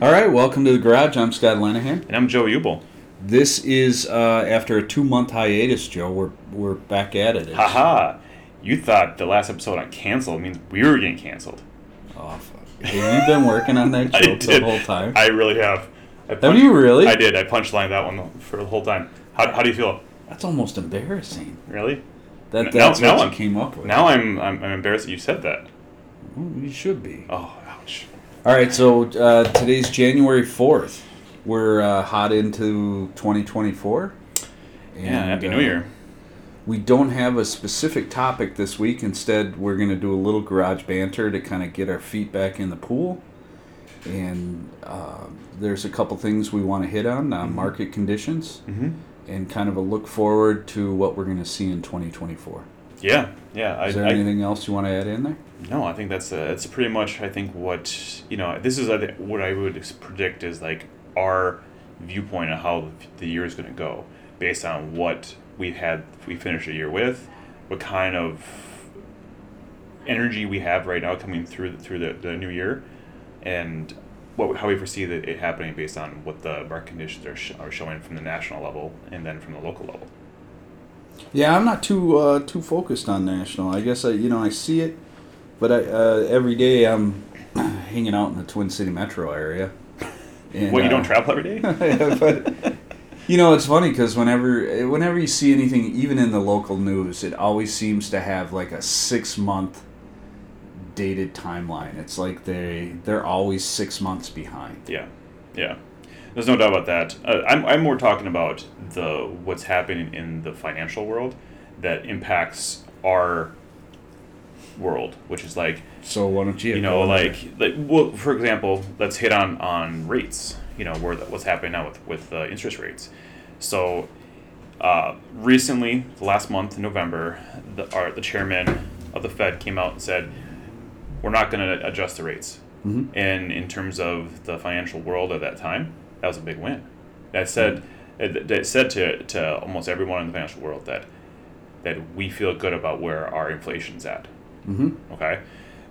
All right, welcome to the garage. I'm Scott Lenahan. And I'm Joe Ubel. This is uh, after a two month hiatus, Joe. We're we're back at it. Haha. You thought the last episode on canceled means we were getting canceled. Oh, fuck. Have you been working on that joke the whole time? I really have. I Have you really? I did. I punchlined that one for the whole time. How, how do you feel? That's almost embarrassing. Really? That that's now what I'm- you came up with. Now I'm, I'm I'm embarrassed that you said that. Well, you should be. Oh, ouch. All right, so uh, today's January fourth. We're uh, hot into 2024. Yeah, And, Happy uh, New Year. We don't have a specific topic this week. Instead, we're going to do a little garage banter to kind of get our feet back in the pool. And uh, there's a couple things we want to hit on uh, market conditions hmm and kind of a look forward to what we're going to see in 2024. Yeah, yeah. I, Is there I, anything else you want to add in there? No, I think that's uh, that's pretty much I think what you know. This is I what I would predict is like our viewpoint on how the year is going to go based on what we've had we finished the year with, what kind of energy we have right now coming through the, through the, the new year, and what how we foresee that it happening based on what the market conditions are, sh- are showing from the national level and then from the local level. Yeah, I'm not too uh, too focused on national. I guess I you know I see it, but I uh, every day I'm hanging out in the Twin City metro area. And, what you don't uh, travel every day? but you know it's funny because whenever whenever you see anything even in the local news it always seems to have like a six month dated timeline it's like they they're always six months behind Yeah, yeah. There's no doubt about that. Uh, I'm, I'm more talking about the what's happening in the financial world that impacts our world, which is like so why don't you you know like like well for example let's hit on on rates you know where the, what's happening now with with uh, interest rates so uh, recently last month in november the our, the chairman of the fed came out and said we're not going to adjust the rates Mhm. and in terms of the financial world at that time that was a big win. That said it, that said to, to almost everyone in the financial world that that we feel good about where our inflation's at. Mm-hmm. Okay,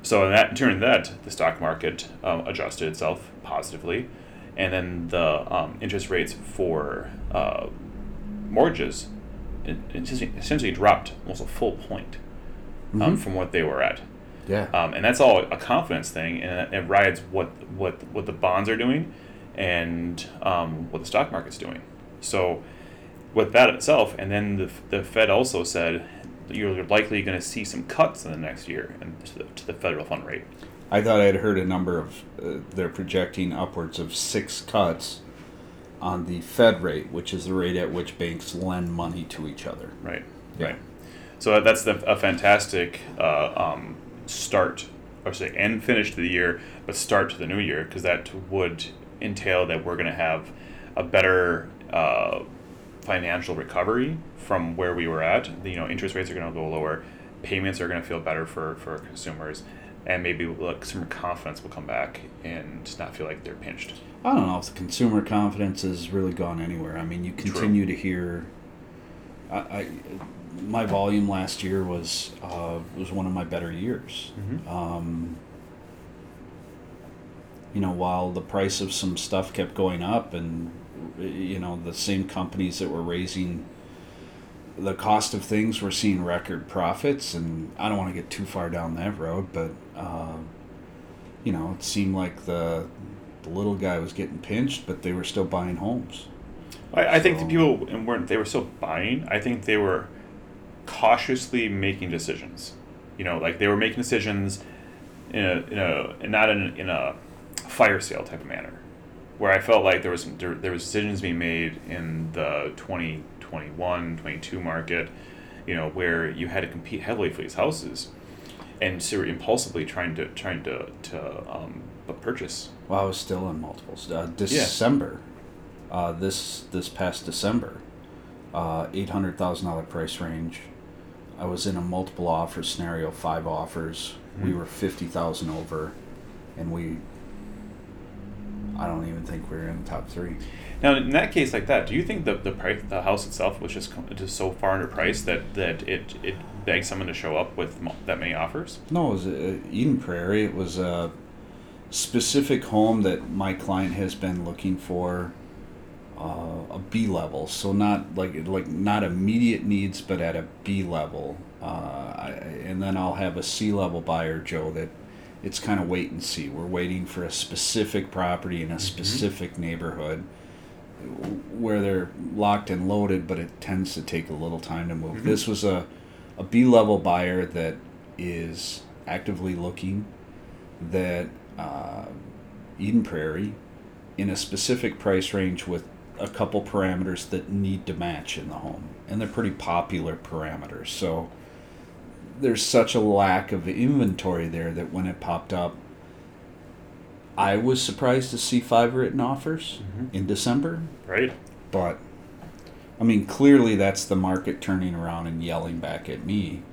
so in that in turn, that the stock market um, adjusted itself positively, and then the um, interest rates for uh, mortgages it, it essentially- dropped almost a full point um, Mhm. from what they were at, yeah. Um, and that's all a confidence thing, and it, it rides what what what the bonds are doing, and um, what the stock market's doing. So with that itself, and then the, the Fed also said you're likely going to see some cuts in the next year and to the, to the federal fund rate. i thought i'd heard a number of uh, they're projecting upwards of six cuts on the fed rate which is the rate at which banks lend money to each other Right. Yeah. Right. So that's the, a fantastic uh, um, start, or say, end finish to the year, but start to the new year because that would entail that we're going to have a better uh, financial recovery from where we were at. You know, interest rates are going to go lower, payments are going to feel better for, for consumers, and maybe like, consumer confidence will come back and not feel like they're pinched. I don't know if the consumer confidence has really gone anywhere. I mean, you continue to hear. I, I, my volume last year was uh, was one of my better years. Mhm. Um, you know, while the price of some stuff kept going up, and you know the same companies that were raising the cost of things were seeing record profits, and I don't want to get too far down that road, but uh, you know, it seemed like the the little guy was getting pinched, but they were still buying homes. I, I think the people weren't. They were still buying. I think they were cautiously making decisions. You know, like they were making decisions in a in a not in in a fire sale type of manner, where I felt like there was some, there, there was decisions being made in the 2021, 22 market. You know, where you had to compete heavily for these houses, and so impulsively trying to trying to to um, purchase. Well, I was still in multiples. Uh, December, uh, this this past December, uh, eight hundred thousand dollar price range. I was in a multiple offer scenario, five offers. We Mhm. were fifty thousand over, and we. I don't even think we're in the top three. Now, in that case like that, do you think the the price, the house itself was just just so far underpriced that that it it begged someone to show up with that many offers? No, it was uh, Eden Prairie. It was a specific home that my client has been looking for uh, a B level, so not like like not immediate needs, but at a B level. Uh, I, and then I'll have a C level buyer, Joe, that it's kind of wait and see. We're waiting for a specific property in a specific neighborhood where they're locked and loaded, but it tends to take a little time to move. This was a, a B level buyer that is actively looking that uh, Eden Prairie in a specific price range with a couple parameters that need to match in the home. And they're pretty popular parameters. So there's such a lack of inventory there that when it popped up, I was surprised to see five written offers mm-hmm. in December. Right. But I mean, clearly that's the market turning around and yelling back at me,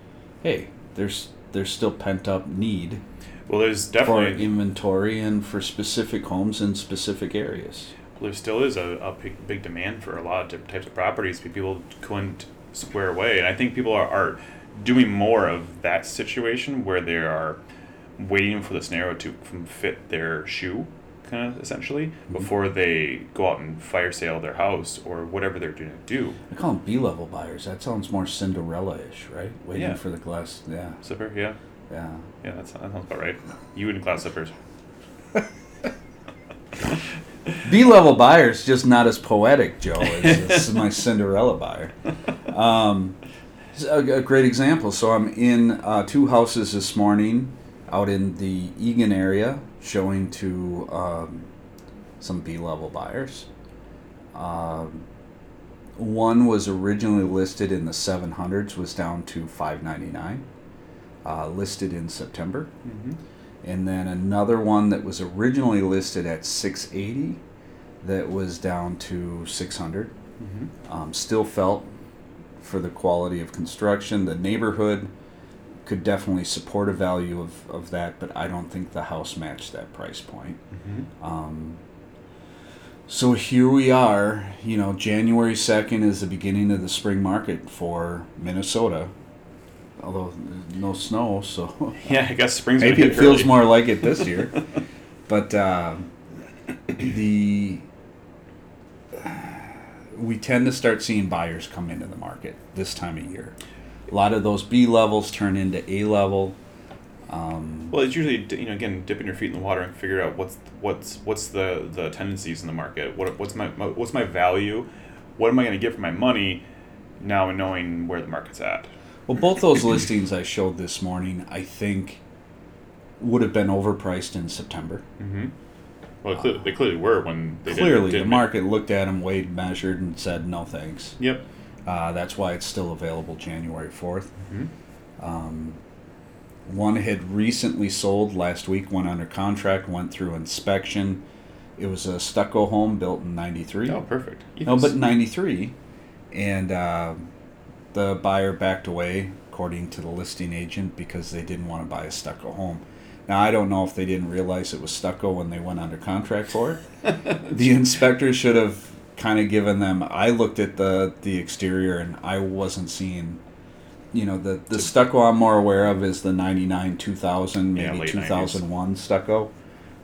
"Hey, there's there's still pent up need Well, there's definitely for inventory and for specific homes in specific areas." there still is a, a big, big demand for a lot of different types of properties but people couldn't square away and i think people are, are doing more of that situation where they are waiting for the scenario to fit their shoe kind of essentially before they go out and fire sale their house or whatever they're going to do I call them B level buyers. That sounds more Cinderella ish, right? Waiting Yeah. for the glass. Yeah, zipper yeah yeah. yeah that's, that sounds about right you and glass zippers B level buyers just not as poetic, Joe. As, this is my Cinderella buyer. Um, a, a great example. So I'm in uh, two houses this morning out in the Eagan area, showing to um, some B level buyers. Um, one was originally listed in the 700s, was down to 599, uh, listed in September mm-hmm. and then another one that was originally listed at 680 that was down to 600 Mm-hmm. um, still felt for the quality of construction the neighborhood could definitely support a value of, of that but i don't think the house matched that price point Mm-hmm. um, so here we are you know january 2nd is the beginning of the spring market for minnesota although no snow so yeah i guess spring's gonna Maybe it feels more like it this year. but uh, the we tend to start seeing buyers come into the market this time of year. A lot of those B levels turn into A level. Um, Well, it's usually you know again dipping your feet in the water and figure out what's what's what's the the tendencies in the market. What what's my, my what's my value? What am I going to get for my money? Now knowing where the market's at. well, both those listings I showed this morning, I think, would have been overpriced in September. Mm-hmm. Well, clearly, they clearly were when they didn't- Clearly, the didn't- market looked at them, weighed, measured, and said no thanks. Yep. Uh, that's why it's still available January 4th. Mhm. Um, one had recently sold last week, went under contract, went through inspection. It was a stucco home built in 93. Oh, perfect. No, but 93. And uh, the buyer backed away, according to the listing agent, because they didn't want to buy a stucco home. Now, I don't know if they didn't realize it was stucco when they went under contract for it. the inspector should have kind of given them. I looked at the, the exterior and I wasn't seeing. You know, the, the stucco I'm more aware of is the 99, 2000, Yeah, maybe 90s. 2001 stucco.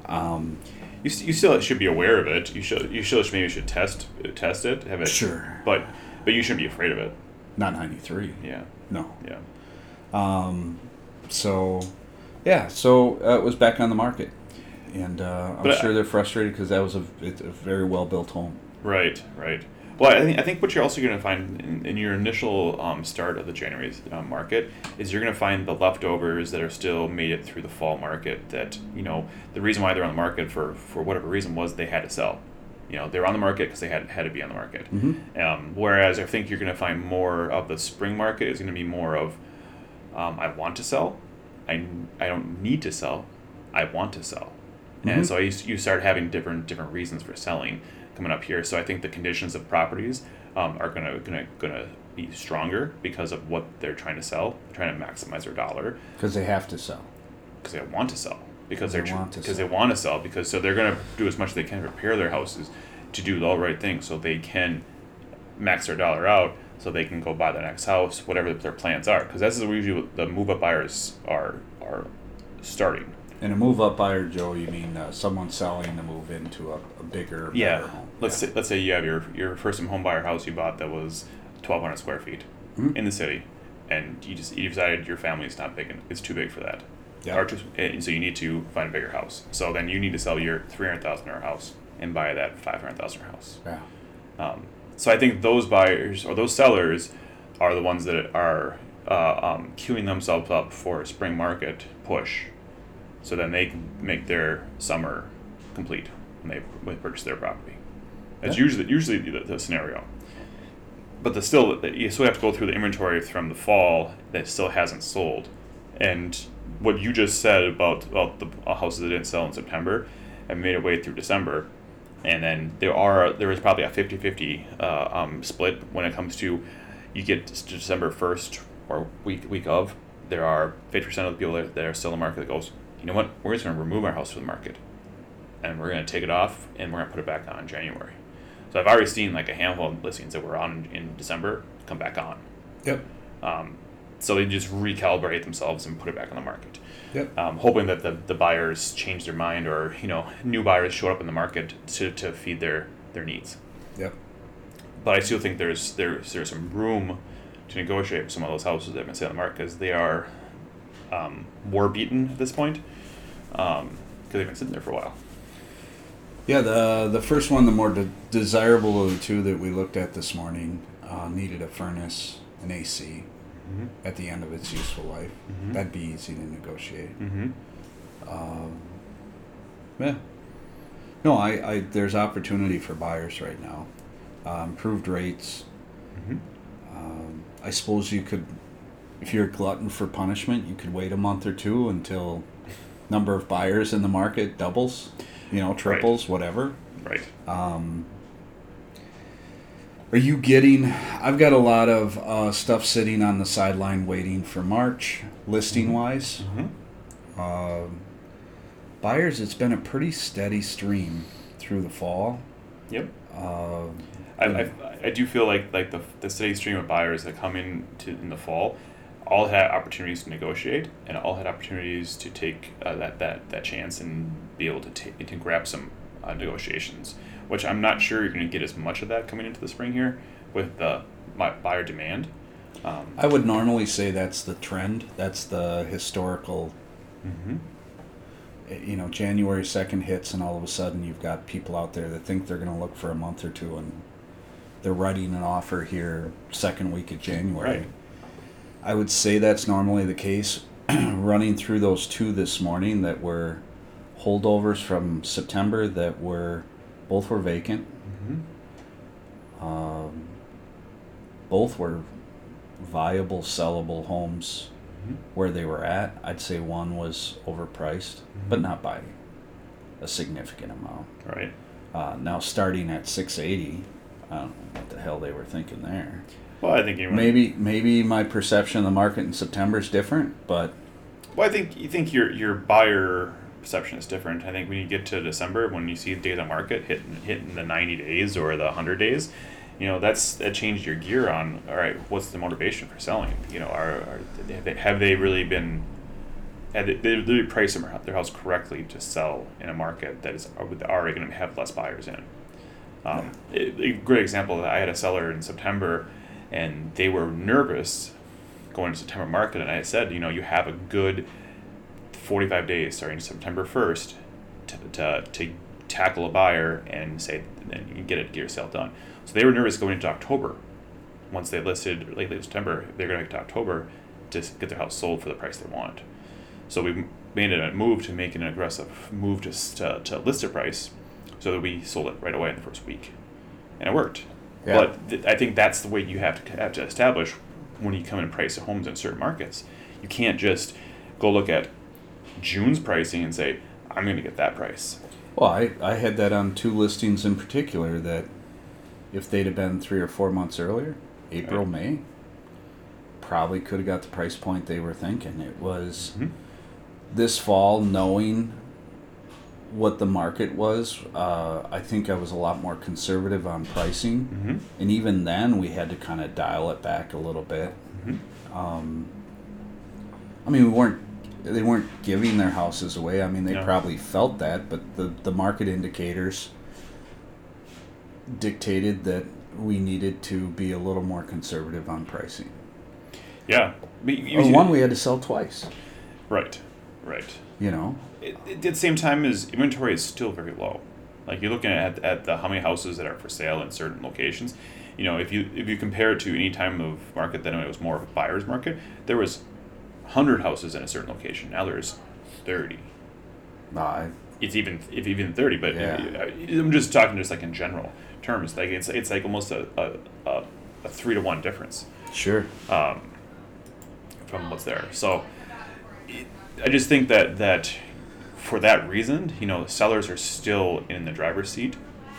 Um, you, you still should be aware of it. You should you should maybe should test test it. Have it. Sure. But but you shouldn't be afraid of it. not 93. Yeah. No. Yeah. Um, so, yeah, so uh, it was back on the market, and uh, I'm But I- sure they're frustrated because that was a it's a very well built home. Right, right. Well, I think I think what you're also going to find in, in your initial um, start of the January uh, market is you're going to find the leftovers that are still made it through the fall market. That you know the reason why they're on the market for for whatever reason was they had to sell. You know they were on the market because they had had to be on the market. Um, whereas I think you're going to find more of the spring market is going to be more of um, I want to sell, I, I don't need to sell, I want to sell, and Mhm. so you, you start having different different reasons for selling coming up here. So I think the conditions of properties um, are gonna gonna gonna be stronger because of what they're trying to sell, trying to maximize their dollar because they have to sell. because they want to sell because They to because sell. they want to sell because so they're gonna do as much as they can to prepare their houses to do the all right things so they can max their dollar out so they can go buy the next house whatever their plans are because that's usually what the move up buyers are are starting And a move up buyer, Joe, you mean uh, someone selling to move into a, a bigger, Yeah. home? Let's yeah. say, let's say you have your your first time home buyer house you bought that was twelve hundred square feet Mhm. in the city, and you just you decided your family is not big en- it's too big for that. Yeah. Or too, and so you need to find a bigger house. So then you need to sell your three hundred thousand dollar house and buy that five hundred thousand dollar house. yeah. Um, so I think those buyers or those sellers are the ones that are uh, um, queuing themselves up for a spring market push, so then they can make their summer complete when they when they purchase their property. That's Yeah. usually usually the, the scenario. But the still you still have to go through the inventory from the fall that still hasn't sold, and what you just said about about the uh, houses that didn't sell in September and made it way through December and then there are there is probably a 50-50 uh, um, split when it comes to you get to December 1st or week week of there are 50% of the people that, that are still in the market that goes you know what? We're just going to remove our house from the market. And we're going to take it off and we're going to put it back on in January. So I've already seen like a handful of listings that were on in December come back on. Yep. um, so they just recalibrate themselves and put it back on the market Yep. um, hoping that the, the buyers change their mind or you know new buyers show up in the market to, to feed their, their needs. Yep. But I still think there's there's there's some room to negotiate with some of those houses that have been sitting on the market because they are um, war beaten at this point because they've been sitting there for a while. Yeah, the the first one, the more de- desirable of the two that we looked at this morning, uh, needed a furnace, an AC, Mm-hmm. at the end of its useful life. Mhm. That'd be easy to negotiate. Mm-hmm. Um, yeah. No, I, I there's opportunity for buyers right now. Uh, improved rates. Mm-hmm. Um, I suppose you could, if you're a glutton for punishment, you could wait a month or two until number of buyers in the market doubles, you know, triples, whatever. Right. Um, are you getting? I've got a lot of uh, stuff sitting on the sideline waiting for March, listing wise. Mm-hmm. Um, buyers, it's been a pretty steady stream through the fall. Yep. Uh, I, I, I do feel like like the, the steady stream of buyers that come in to in the fall all had opportunities to negotiate and all had opportunities to take uh, that, that, that chance and be able to take to grab some uh, negotiations which I'm not sure you're going to get as much of that coming into the spring here with the my buyer demand um, I would normally say that's the trend. That's the historical. mhm. eh, You know, January second hits, and all of a sudden you've got people out there that think they're going to look for a month or two, and they're writing an offer here second week of January. Right. I would say that's normally the case. Running through those two this morning that were holdovers from September that were both were vacant. Mhm. Um, both were viable, sellable homes Mhm. where they were at. I'd say one was overpriced, but Mhm. not by a significant amount. right Uh, now starting at 680, I don't know what the hell they were thinking there. well I think anyone, Maybe maybe my perception of the market in September is different, but Well, I think you think your your buyer perception is different. I think when you get to December, when you see days on market hitting hitting the ninety days or the hundred days, you know that's that changed your gear on. All right, what's the motivation for selling? You know, are, are have, they, have they really been? Have they, they really priced their their house correctly to sell in a market that is already going to have less buyers in? Um, a, a great example. I had a seller in September, and they were nervous going to September market, and I said, you know, you have a good 45 days starting September 1st to, to, to tackle a buyer and say, then you can get it, get your sale done. So they were nervous going into October. Once they listed late, late September, they're going to get to October to get their house sold for the price they want. So we made a move to make an aggressive move to, to, to list a price so that we sold it right away in the first week. And it worked. Yeah. But th- I think that's the way you have to have to establish when you come in and price homes in certain markets. You can't just go look at June's pricing and say, I'm going to get that price. well, I, I had that on two listings in particular that if they'd have been three or four months earlier, April, Right. May, probably could have got the price point they were thinking. It was Mhm. this fall, knowing what the market was, uh, I think I was a lot more conservative on pricing. Mm-hmm. And even then, we had to kind of dial it back a little bit. Mm-hmm. Um, I mean, we weren't they weren't giving their houses away. I mean, they No. probably felt that, but the the market indicators dictated that we needed to be a little more conservative on pricing. Yeah. But you- you- one, we had to sell twice. Right. Right. You know, It, it, at the same time, is inventory is still very low. Like you're looking at at the how many houses that are for sale in certain locations. You know, if you if you compare it to any time of market then it was more of a buyer's market, there was hundred houses in a certain location. Now there's thirty. uh, It's even if even thirty, but Yeah. I'm just talking just like in general terms. Like it's it's like almost a a, a, a three to one difference sure. um, from what's there. So it, I just think that that for that reason, you know, sellers are still in the driver's seat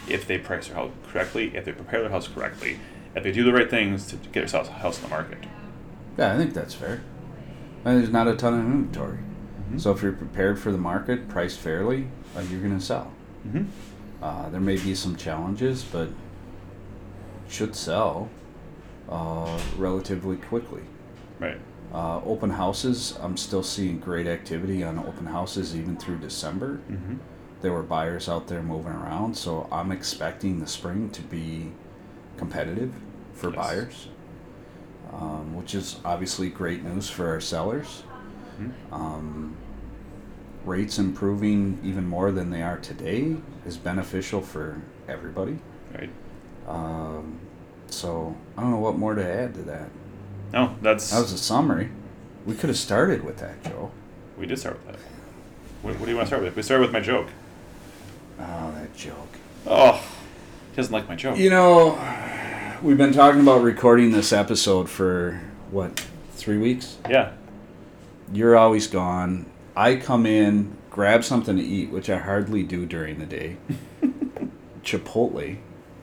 if they price their house correctly, if they prepare their house correctly, if they do the right things to get their house, house in the market. Yeah, I think that's fair. And there's not a ton of inventory. Mm-hmm. So if you're prepared for the market, priced fairly, uh, you're going to sell. Mm-hmm. Uh, there may be some challenges, but should sell uh, relatively quickly. Right. Uh, open houses, I'm still seeing great activity on open houses even through December. Mm-hmm. There were buyers out there moving around, so I'm expecting the spring to be competitive for Yes. buyers, um, which is obviously great news for our sellers. Mhm. Um, rates improving even more than they are today is beneficial for everybody. Right. Um, so I don't know what more to add to that. No, that's That was a summary. We could have started with that, Joe. we did start with that. What, what do you want to start with? We started with my joke. Oh, that joke. Oh, he doesn't like my joke. You know, we've been talking about recording this episode for what, three weeks? Yeah. You're always gone. I come in, grab something to eat, which I hardly do during the day. Chipotle,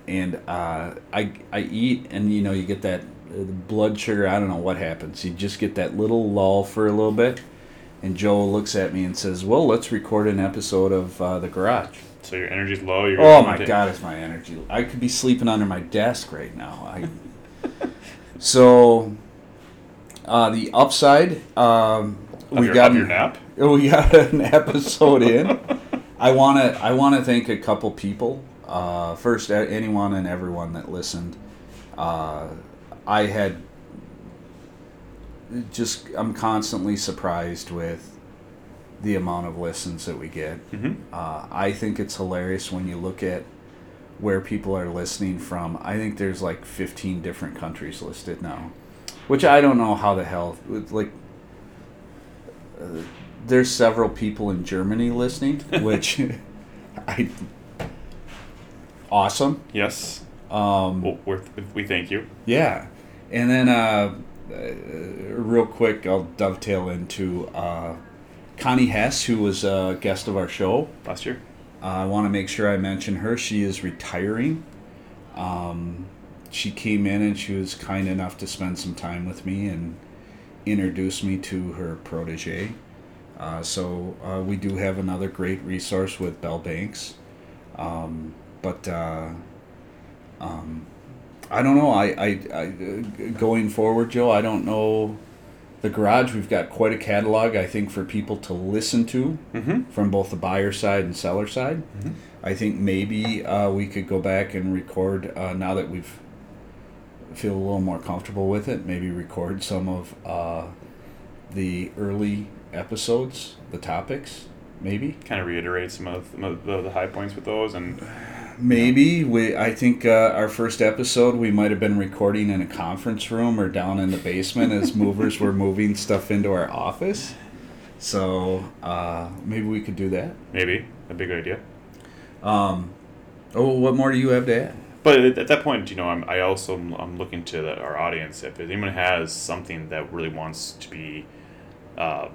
and uh, I I eat, and you know you get that uh, blood sugar. I don't know what happens. You just get that little lull for a little bit, and Joe looks at me and says, "Well, let's record an episode of uh, the Garage." So your energy's low. You're Oh my god, it's my energy. I could be sleeping under my desk right now. I, so, uh, the upside, um, we your, got your an- nap. we got an episode in. I want to I want to thank a couple people. Uh, first, anyone and everyone that listened. Uh, I had just I'm constantly surprised with the amount of listens that we get. Mm-hmm. Uh, I think it's hilarious when you look at where people are listening from. I think there's like 15 different countries listed now, which I don't know how the hell. Like, uh, there's several people in Germany listening, which I awesome. Yes. Um, Well, we thank you. yeah, and then uh, uh, real quick, I'll dovetail into uh, Connie Hess, who was a guest of our show. Last year. Uh, I want to make sure I mention her. She is retiring. Um, she came in and she was kind enough to spend some time with me and introduce me to her protege. Uh, so uh, we do have another great resource with Bell Banks. Um, but uh, um, I don't know. I, I, I uh, going forward, Joe. I don't know. The garage. We've got quite a catalog. I think for people to listen to Mm-hmm. from both the buyer side and seller side. Mhm. I think maybe uh, we could go back and record uh, now that we've feel a little more comfortable with it. Maybe record some of uh, the early episodes, the topics. Maybe, Kind of reiterate some of the, the, the high points with those, and maybe we. I think uh, our first episode we might have been recording in a conference room or down in the basement as movers were moving stuff into our office. So uh, maybe we could do that. maybe a big idea. Um, oh, what more do you have to add? But at, at that point, you know, I'm, I also I'm looking to the, our audience. If anyone has something that really wants to be uh,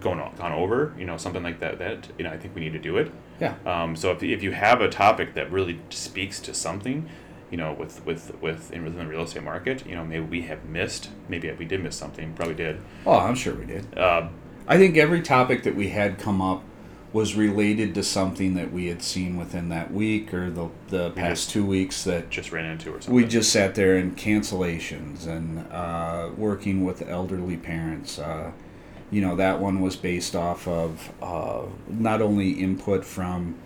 going on, gone over, you know, something like that, that you know, I think we need to do it. Yeah. Um, so if, if you have a topic that really speaks to something, you know, with with with in within the real estate market, you know, maybe we have missed, maybe we did miss something, probably did. Oh, I'm sure we did. Uh, I think every topic that we had come up was related to something that we had seen within that week or the, the past just- two weeks that just ran into or something. we just sat there in cancellations and uh, working with elderly parents. Uh, you know that one was based off of uh, not only input from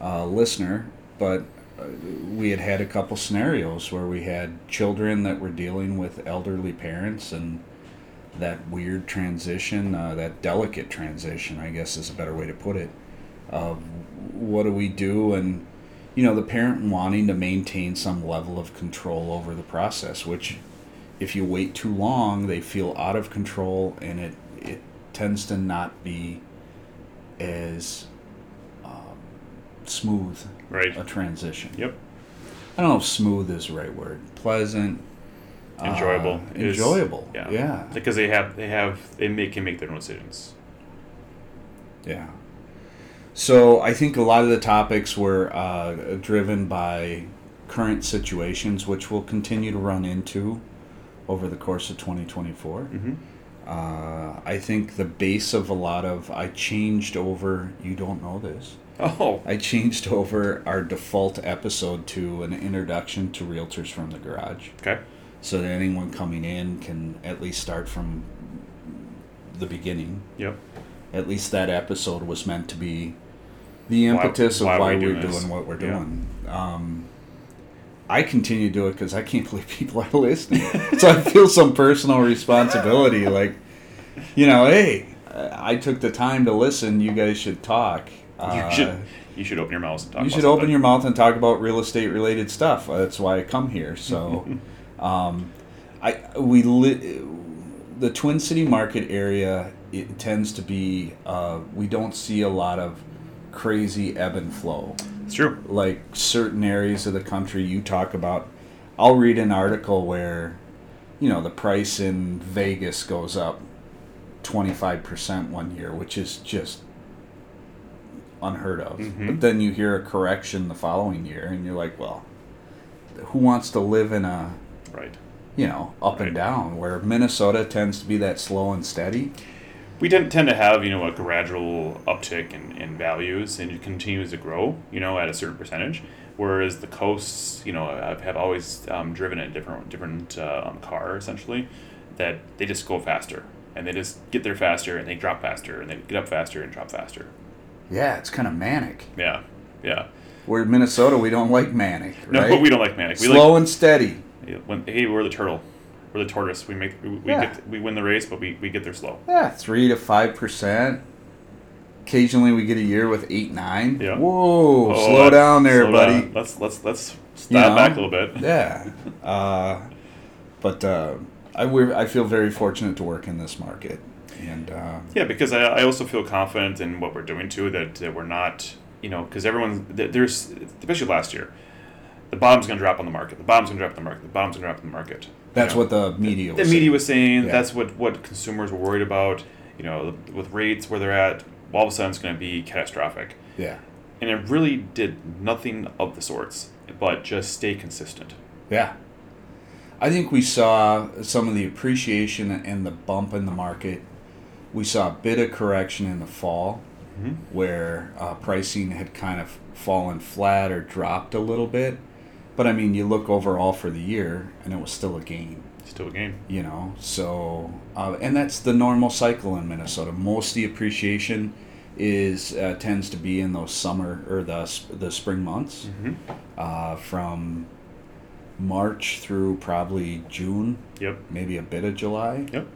uh, listener, but uh, we had had a couple scenarios where we had children that were dealing with elderly parents and that weird transition, uh, that delicate transition, I guess is a better way to put it. Of what do we do, and you know, the parent wanting to maintain some level of control over the process, which if you wait too long, they feel out of control, and it it tends to not be as um, smooth Right. a transition. Yep. I don't know if smooth is the right word. Pleasant. uh, Enjoyable. is- enjoyable. yeah. Yeah. Because they have they have they make can make their own decisions. Yeah. So I think a lot of the topics were uh, driven by current situations, which we'll continue to run into over the course of 2024. Mm-hmm. Uh, I think the base of a lot of I changed over. You don't know this. Oh. I changed over our default episode to an introduction to realtors from the garage. Okay. so that anyone coming in can at least start from the beginning. Yep. At least that episode was meant to be the impetus why of why, we we're this. doing what we're Yeah. doing. Um, I continue to do it because I can't believe people are listening. so I feel some personal responsibility. Like, you know, hey, I took the time to listen. You guys should talk. Uh, you should you should open your mouth and talk. you about should open your mouth and talk about real estate related stuff. That's why I come here. So, um, I we li- the Twin City market area it tends to be uh, we don't see a lot of crazy ebb and flow It's true. like certain areas of the country you talk about. I'll read an article where you know the price in Vegas goes up twenty five percent one year, which is just unheard of. Mhm. But then you hear a correction the following year, and you're like, well, who wants to live in a Right. you know up Right. and down where Minnesota tends to be that slow and steady? We tend, tend to have you know a gradual uptick in, in values and it continues to grow you know at a certain percentage, whereas the coasts you know have, always um, driven a different different uh, um, car essentially, that they just go faster and they just get there faster and they drop faster and they get up faster and drop faster. Yeah, it's kind of manic. Yeah, yeah. Where in Minnesota, we don't like manic, right? No, but we don't like manic. We like Slow and steady. Yeah, when, hey, we're the turtle. We're the tortoise. We make we, we Yeah. get we win the race, but we, we get there slow. Yeah, three to five percent. Occasionally, we get a year with eight, nine. Yeah. Whoa, Oh, slow down there, slow buddy. down. Let's let's let's step You know? back a little bit. Yeah. Uh, but uh, I we I feel very fortunate to work in this market, and uh, Yeah, because I, I also feel confident in what we're doing too. That, that we're not, you know, because everyone there's especially last year, the bottom's gonna drop on the market. The bottom's gonna drop on the market. The bottom's gonna drop on the market. that's You know? what the media. the Was media saying. was saying. Yeah. That's what what consumers were worried about. You know, with rates where they're at, all of a sudden it's going to be catastrophic. Yeah. and it really did nothing of the sorts, but just stay consistent. Yeah. I think we saw some of the appreciation and the bump in the market. We saw a bit of correction in the fall Mm-hmm. where uh, pricing had kind of fallen flat or dropped a little bit. But I mean, you look overall for the year and it was still a gain, Still a game. you know? So, uh, and that's the normal cycle in Minnesota. Most of the appreciation is uh, tends to be in those summer or the, the spring months Mm-hmm. uh, from March through probably June, Yep. maybe a bit of July. Yep.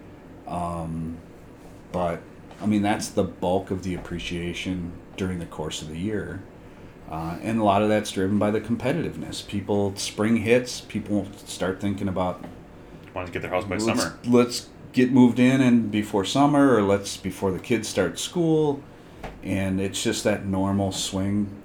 Um, but I mean, that's the bulk of the appreciation during the course of the year. Uh, and a lot of that's driven by the competitiveness. People, spring hits, people start thinking about Want to get their house by let's, summer. let's get moved in and before summer, or let's before the kids start school, and it's just that normal swing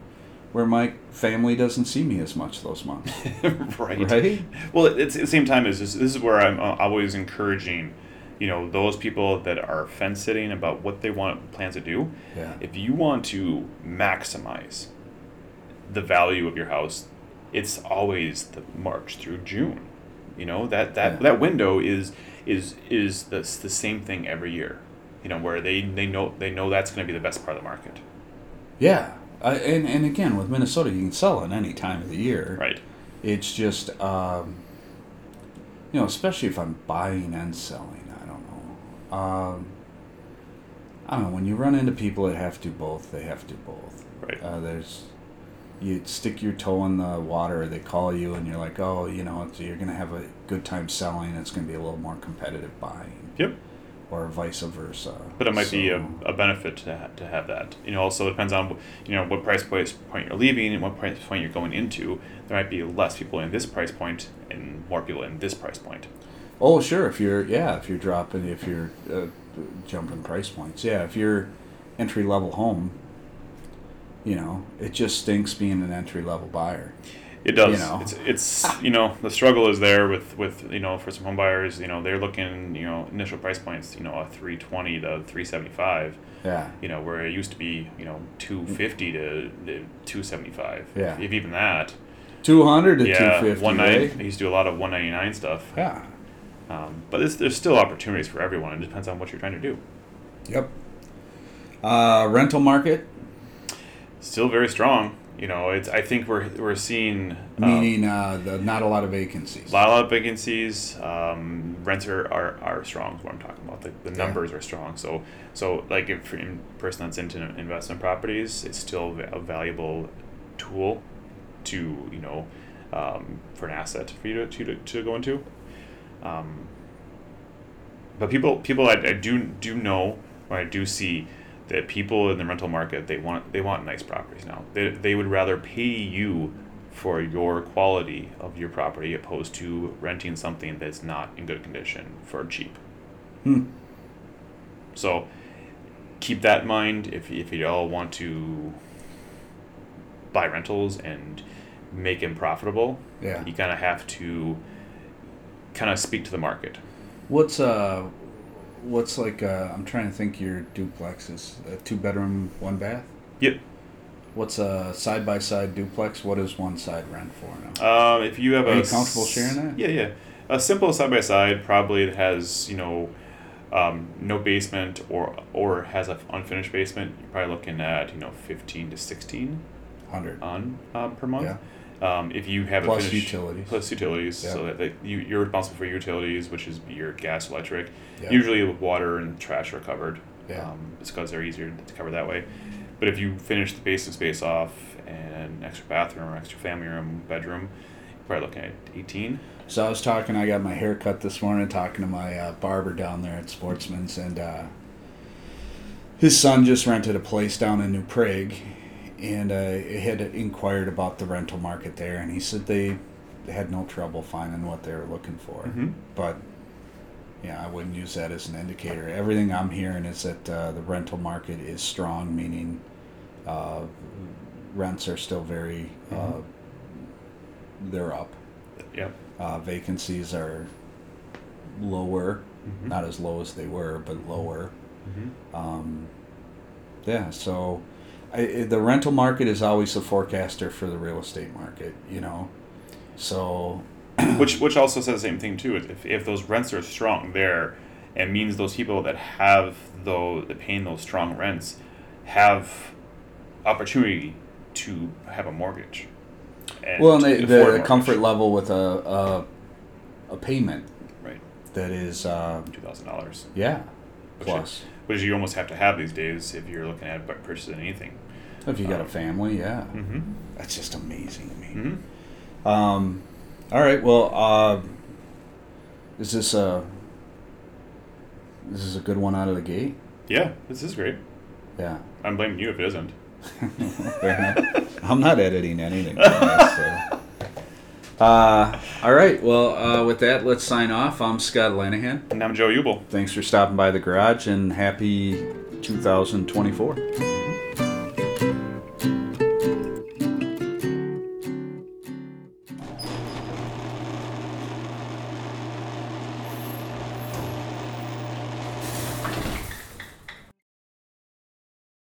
where my family doesn't see me as much those months. right. Right? Well, it's at the same time. as this, this is where I'm uh, always encouraging, you know, those people that are fence sitting about what they want plans to do. Yeah. If you want to maximize the value of your house, it's always the March through June. You know that that Yeah. that window is is is the, the same thing every year. You know where they, they know they know that's going to be the best part of the market. Yeah. Uh, and, and again, with Minnesota, you can sell at any time of the year. Right. It's just, um, you know, especially if I'm buying and selling, I don't know. Um, I don't know. When you run into people that have to do both, they have to do both. Right. Uh, there's you stick your toe in the water. They call you, and you're like, oh, you know, you're gonna have a good time selling. It's gonna be a little more competitive buying, Yep. or vice versa. But it might be a, a benefit to, ha- to have that. You know, also it depends on you know what price point point you're leaving and what price point you're going into. There might be less people in this price point and more people in this price point. Oh, sure. If you're yeah, if you're dropping, if you're uh, jumping price points, yeah. If you're entry level home, you know, it just stinks being an entry level buyer. It does. You know. It's it's you know the struggle is there with with you know for some home buyers you know they're looking you know initial price points you know a three twenty to three seventy five Yeah, you know where it used to be you know two fifty to, to two seventy five Yeah. if even that two hundred to two yeah fifty. one ninety right? I used to do a lot of one ninety nine stuff Yeah. um, but there's, there's still opportunities for everyone it depends on what you're trying to do Yep. Uh, rental market, still very strong you know it's I think we're we're seeing um, meaning uh, the not a lot of vacancies. A lot of vacancies. Um, rents are, are, are strong. Is what I'm talking about. The, the Yeah. numbers are strong. So so like if for a person that's into investment properties, it's still a valuable tool to you know um, for an asset for you to to, to go into. Um, but people people I, I do do know or I do see that people in the rental market they want they want nice properties now. They, they would rather pay you for your quality of your property opposed to renting something that's not in good condition for cheap. Hmm. So keep that in mind if, if you all want to buy rentals and make them profitable. Yeah. You kind of have to kind of speak to the market. What's uh, what's like? Uh, I'm trying to think. Your duplex is a two bedroom, one bath. Yep. What's a side by side duplex? What does one side rent for now? Um, if you have Are a you comfortable sharing that? Yeah, yeah. A simple side by side probably that has you know um, no basement or or has an unfinished basement. You're probably looking at you know fifteen to sixteen Hundred. on um, per month. Yeah. Um, if you have Plus a finished, utilities. plus utilities, so that, you you're responsible for your utilities, which is your gas, electric. Yeah. Usually, water and trash are covered. Yeah. Um, it's because they're easier to cover that way. But if you finish the basement space off and an extra bathroom or extra family room, bedroom, you're probably looking at eighteen. So I was talking. I got my hair cut this morning. Talking to my uh, barber down there at Sportsman's, and uh, his son just rented a place down in New Prague, and uh, had inquired about the rental market there, and he said they had no trouble finding what they were looking for. Mm-hmm. But yeah, I wouldn't use that as an indicator. Everything I'm hearing is that uh, the rental market is strong, meaning uh, rents are still very uh, Mhm. they're up. Yep. Uh, vacancies are lower, Mm-hmm. not as low as they were, but lower. Mm-hmm. Um, yeah, so I, the rental market is always the forecaster for the real estate market, you know. So which which also says the same thing too. If, if those rents are strong there, it means those people that have those that paying those strong rents have opportunity to have a mortgage. And well, and the, the comfort level with a, a a payment right that is uh, two thousand dollars, yeah plus which you almost have to have these days if you're looking at purchasing anything. if you got a um, family, yeah, Mm-hmm. that's just amazing to me. Mm-hmm. Um, all right. Well, uh, is this a this is a good one out of the gate? Yeah, this is great. Yeah. I'm blaming you if it isn't. I'm not editing anything. so. Uh, all right. Well, uh, with that, let's sign off. I'm Scott Lanahan. And I'm Joe Ubel. Thanks for stopping by the garage and happy 2024.